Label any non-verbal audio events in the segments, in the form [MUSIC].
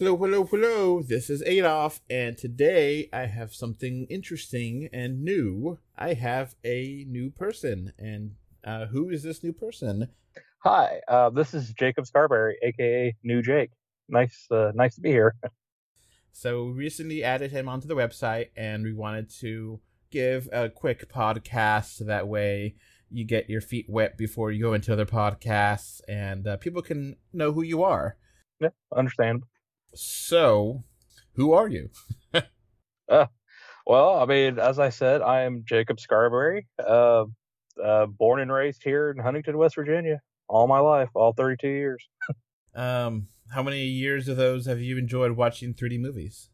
Hello, hello, hello. This is Adolf, and today I have something interesting and new. I have a new person, and uh, who is this new person? Hi, uh, this is Jacob Scarberry, aka New Jake. Nice, uh, nice to be here. So we recently added him onto the website, and we wanted to give a quick podcast so that way you get your feet wet before you go into other podcasts, and uh, people can know who you are. Yeah, understandable. So, who are you? [LAUGHS] Uh, well, I mean, as I said, I am Jacob Scarberry, uh, uh, born and raised here in Huntington, West Virginia, all my life, all 32 years. [LAUGHS] Um, how many years of those have you enjoyed watching 3D movies?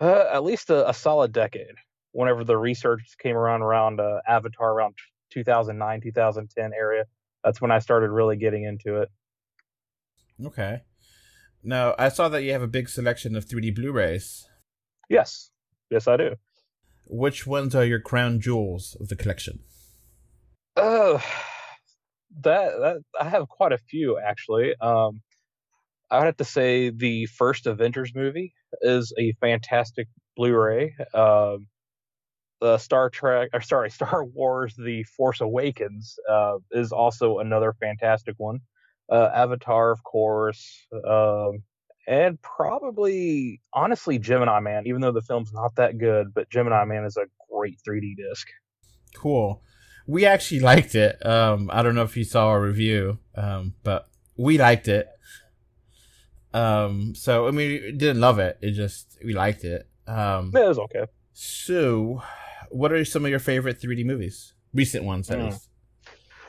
Uh, at least a, a solid decade. Whenever the research came around around uh, Avatar, around 2009, 2010 area, that's when I started really getting into it. Okay. Now, I saw that you have a big selection of 3D Blu-rays. Yes, yes, I do. Which ones are your crown jewels of the collection? Uh, that that I have quite a few actually. Um, I would have to say the first Avengers movie is a fantastic Blu-ray. Um, the Star Trek, or sorry, [LAUGHS] Star Wars: The Force Awakens uh, is also another fantastic one. Uh, Avatar, of course, um, and probably, honestly, Gemini Man. Even though the film's not that good, but Gemini Man is a great 3D disc. Cool. We actually liked it. Um, I don't know if you saw our review, um, but we liked it. Um, so I mean, we didn't love it. It just we liked it. Um, It was okay. so, what are some of your favorite 3D movies? Recent ones, at Hmm. least.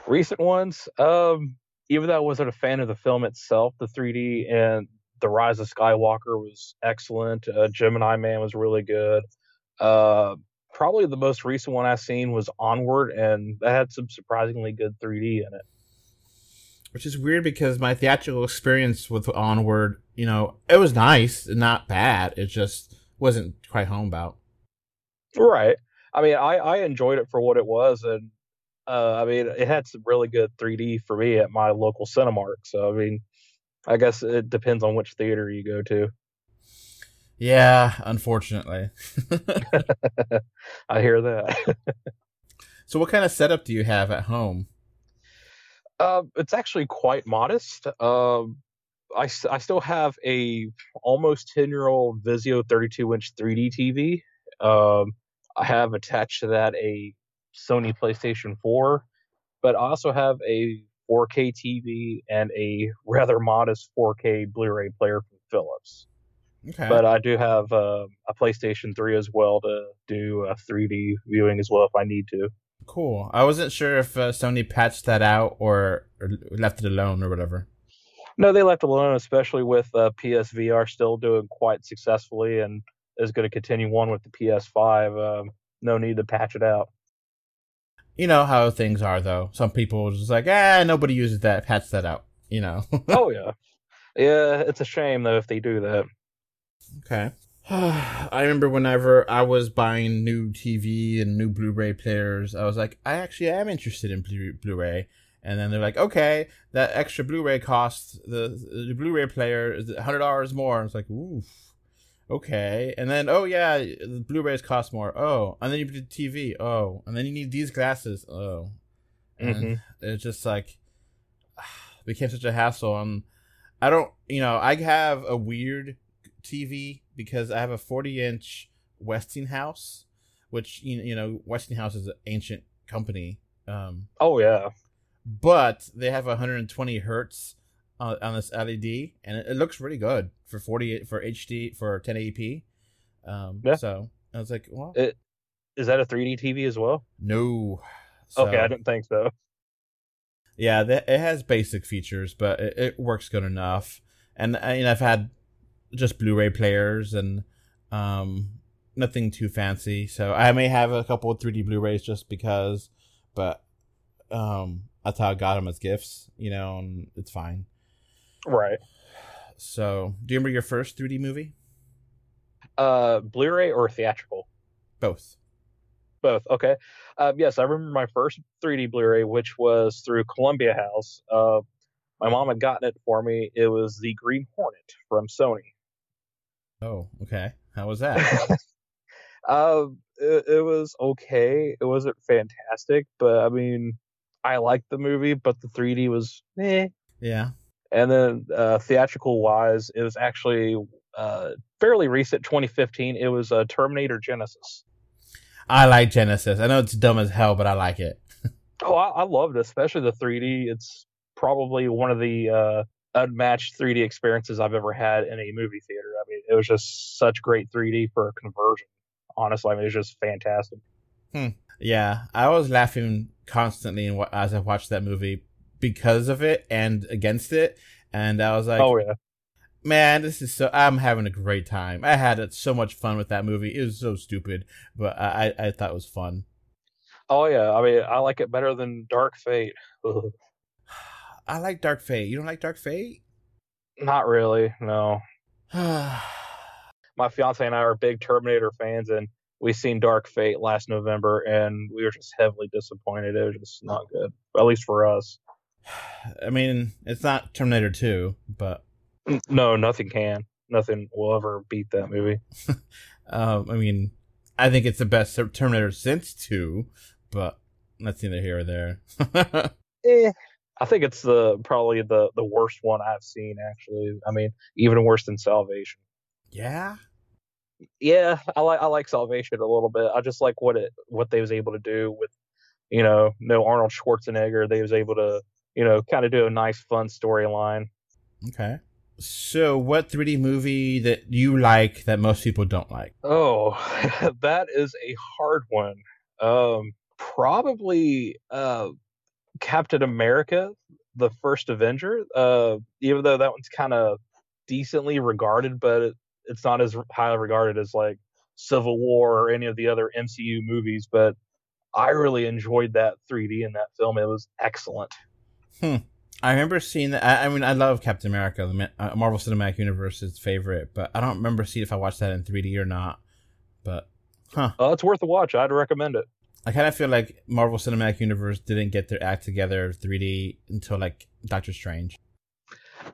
recent ones um even though i wasn't a fan of the film itself the 3d and the rise of skywalker was excellent uh, gemini man was really good uh probably the most recent one i've seen was onward and that had some surprisingly good 3d in it Which is weird because my theatrical experience with Onward, you know, it was nice, not bad. It just wasn't quite home about. right i mean i i enjoyed it for what it was and uh i mean it had some really good 3d for me at my local cinemark so i mean i guess it depends on which theater you go to Yeah, unfortunately. [LAUGHS] [LAUGHS] i hear that [LAUGHS] so, what kind of setup do you have at home? Uh, it's actually quite modest. I I, I still have a almost 10 year old Vizio 32 inch 3D TV. Um, I have attached to that a Sony PlayStation 4, but I also have a 4K TV and a [LAUGHS] rather modest 4K Blu-ray player from Philips. Okay. But I do have uh, a PlayStation 3 as well to do a 3D viewing as well if I need to. cool. I wasn't sure if uh, Sony patched that out or, or left it alone or whatever. No, they left it alone, especially with uh, PSVR still doing quite successfully and is going to continue on with the PS5. Um, no need to patch it out. You know how things are, though. Some people are just like, ah, nobody uses that. Patch that out. You know. [LAUGHS] oh yeah, yeah. It's a shame though if they do that. Okay. [SIGHS] I remember whenever I was buying new TV and new Blu-ray players, I was like, I actually am interested in Blu- Blu-ray. And then they're like, okay, that extra Blu-ray costs the the Blu-ray player is hundred dollars more. I was like, oof, okay. And then oh yeah, the Blu-rays cost more. Oh, and then you put the TV. Oh, and then you need these glasses. Oh, and Mhm. it's just like [SIGHS] became such a hassle. And I don't, you know, I have a weird TV because I have a 40 inch Westinghouse, which you you know Westinghouse is an ancient company, um, Oh yeah, but they have 120 hertz on, on this LED, and it, it looks really good for 48 for HD for 1080p. Um, Yeah. So I was like, well, It- is that a 3D TV as well? no. okay, I didn't think so. Yeah, it has basic features, but it, it works good enough. And I mean, I've had just Blu-ray players and um, nothing too fancy. So I may have a couple of 3D Blu-rays just because, but um, that's how I got them as gifts, you know, and it's fine. Right. So, do you remember your first 3D movie? Uh, Blu-ray or theatrical? Both. Both. Okay. Um, yes, I remember my first 3D Blu-ray, which was through Columbia House. Uh, my mom had gotten it for me. It was the Green Hornet from Sony. Oh, okay. How was that? uh, [LAUGHS] it, it was okay. It wasn't fantastic, but I mean, I liked the movie, but the 3D was eh. Yeah. And then uh, theatrical wise, it was actually uh, fairly recent, 2015. It was uh, Terminator Genisys. I like Genisys. I know it's dumb as hell, but I like it. oh, I, I loved it, especially the 3D. It's probably one of the uh, unmatched 3D experiences I've ever had in a movie theater. I mean, it was just such great 3D for a conversion. Honestly, I mean, it was just fantastic. Hmm. Yeah, I was laughing constantly as I watched that movie because of it and against it, and I was like, "Oh yeah, man, this is so. I'm having a great time. I had so much fun with that movie. It was so stupid, but I I thought it was fun. Oh yeah, I mean, I like it better than Dark Fate. [SIGHS] I like Dark Fate. You don't like Dark Fate? Not really. No. [SIGHS] My fiance and I are big Terminator fans, and we seen Dark Fate last November, and we were just heavily disappointed. It was just not good, at least for us. [SIGHS] I mean, it's not Terminator 2, but no, nothing can. Nothing will ever beat that movie. [LAUGHS] um, I mean, I think it's the best Terminator since 2, but that's neither here or there. [LAUGHS] eh, I think it's the probably the the worst one I've seen. Actually, I mean, even worse than Salvation. Yeah. Yeah, I like I like Salvation a little bit. I just like what it what they was able to do with, you know, no Arnold Schwarzenegger. They was able to, you know, kind of do a nice fun storyline. Okay. So, what 3D movie that you like that most people don't like? Oh, [LAUGHS] that is a hard one. Um, probably uh, Captain America, the first Avenger. Uh, even though that one's kind of decently regarded, but it, it's not as highly regarded as like Civil War or any of the other MCU movies. But I really enjoyed that 3D in that film. It was excellent. Hmm. I remember seeing that. I, I, mean, I love Captain America, the uh, Marvel Cinematic Universe's favorite, but I don't remember seeing if I watched that in 3D or not. But, huh? Uh, it's worth a watch. I'd recommend it. I kind of feel like Marvel Cinematic Universe didn't get their act together 3D until like Doctor Strange.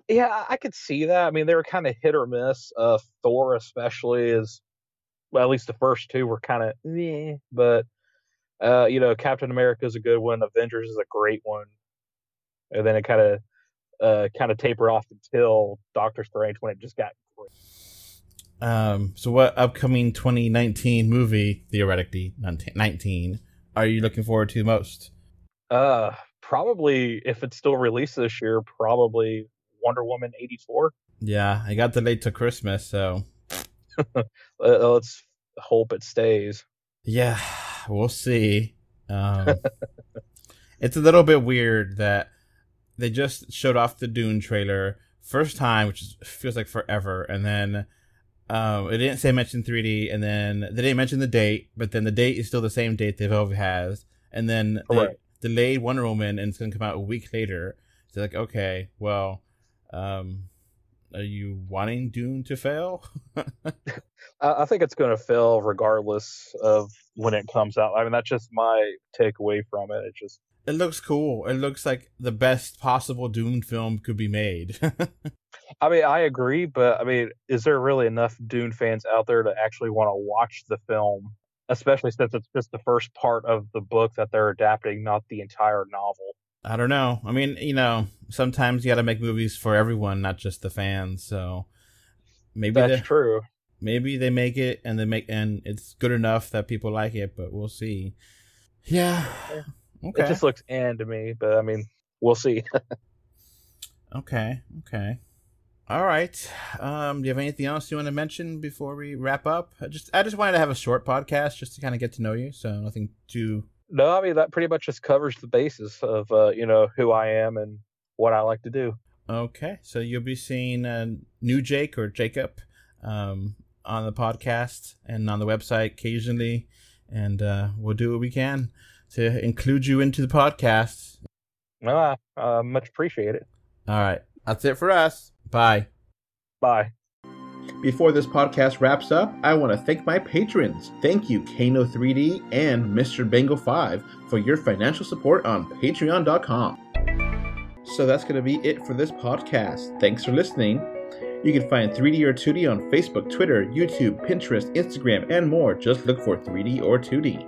Yeah, I could see that. I mean, they were kind of hit or miss. Uh, Thor, especially, is well, at least the first two were kind of meh. But uh, you know, Captain America is a good one. Avengers is a great one. And then it kind of uh, kind of tapered off until Doctor Strange when it just got great. Um, so what upcoming 2019 movie, theoretically 19, are you looking forward to most? Uh, probably if it's still released this year, probably Wonder Woman 84. Yeah, I got delayed to Christmas, so [LAUGHS] let's hope it stays. Yeah, we'll see. Um, [LAUGHS] it's a little bit weird that they just showed off the Dune trailer first time, which is, feels like forever, and then um, it didn't say mention 3D, and then they didn't mention the date, but then the date is still the same date they've always has, and then they delayed Wonder Woman, and it's gonna come out a week later. So like, okay, well, um, are you wanting Dune to fail? [LAUGHS] I think it's going to fail regardless of when it comes out. I mean, that's just my takeaway from it. It just it looks cool. It looks like the best possible Dune film could be made. [LAUGHS] I mean, I agree, but I mean, is there really enough Dune fans out there to actually want to watch the film, especially since it's just the first part of the book that they're adapting, not the entire novel? I don't know. I mean, you know, sometimes you got to make movies for everyone, not just the fans. So maybe that's true. Maybe they make it and they make and it's good enough that people like it, but we'll see. Yeah. Okay. It just looks and to me, but I mean, we'll see. [LAUGHS] okay. Okay. All right. Um, do you have anything else you want to mention before we wrap up? I just I just wanted to have a short podcast just to kind of get to know you, so nothing too. No, I mean that pretty much just covers the basis of uh, you know who I am and what I like to do. Okay, so you'll be seeing uh, new Jake or Jacob um, on the podcast and on the website occasionally, and uh, we'll do what we can to include you into the podcast. No, I uh, much appreciate it. All right. That's it for us. Bye. Bye. Before this podcast wraps up, I want to thank my patrons. Thank you, Kano3D and Mr. Bengal 5 for your financial support on patreon.com. So that's going to be it for this podcast. Thanks for listening. You can find 3D or 2D on Facebook, Twitter, YouTube, Pinterest, Instagram, and more. Just look for 3D or 2D.